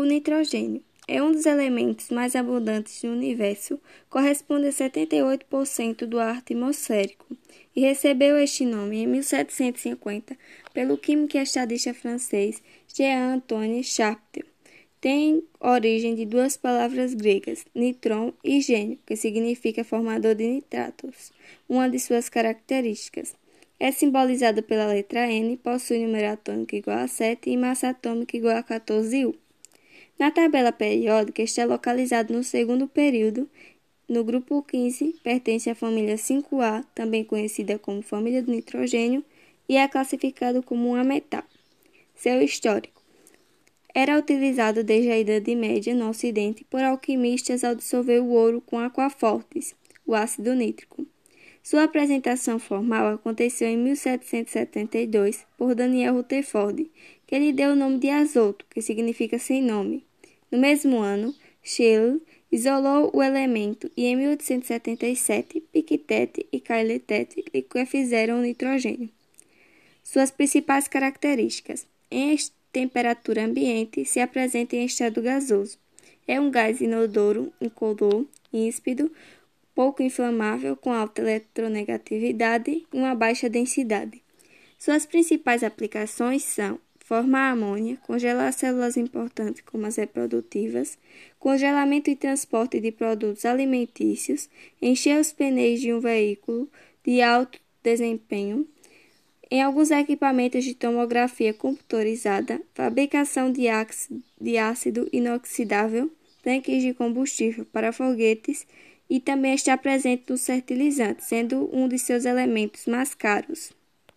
O nitrogênio é um dos elementos mais abundantes do universo, corresponde a 78% do ar atmosférico e recebeu este nome em 1750 pelo químico e estadista francês Jean-Antoine Charpentier. Tem origem de duas palavras gregas, nitron e gênio, que significa formador de nitratos. Uma de suas características é simbolizado pela letra N, possui número atômico igual a 7 e massa atômica igual a 14 U. Na tabela periódica está localizado no segundo período, no grupo 15, pertence à família 5A, também conhecida como família do nitrogênio, e é classificado como um ametal. Seu histórico era utilizado desde a Idade Média no Ocidente por alquimistas ao dissolver o ouro com aquafortes, o ácido nítrico. Sua apresentação formal aconteceu em 1772 por Daniel Rutherford, que lhe deu o nome de azoto, que significa sem nome. No mesmo ano, Scheele isolou o elemento e em 1877 Pictet e Cailletet liquefizeram o nitrogênio. Suas principais características: em temperatura ambiente, se apresenta em estado gasoso. É um gás inodoro, incolor, íspido, pouco inflamável, com alta eletronegatividade e uma baixa densidade. Suas principais aplicações são formar amônia, congelar células importantes como as reprodutivas, congelamento e transporte de produtos alimentícios, encher os pneus de um veículo de alto desempenho, em alguns equipamentos de tomografia computadorizada, fabricação de, de ácido inoxidável, tanques de combustível para foguetes e também está presente no fertilizante, sendo um de seus elementos mais caros.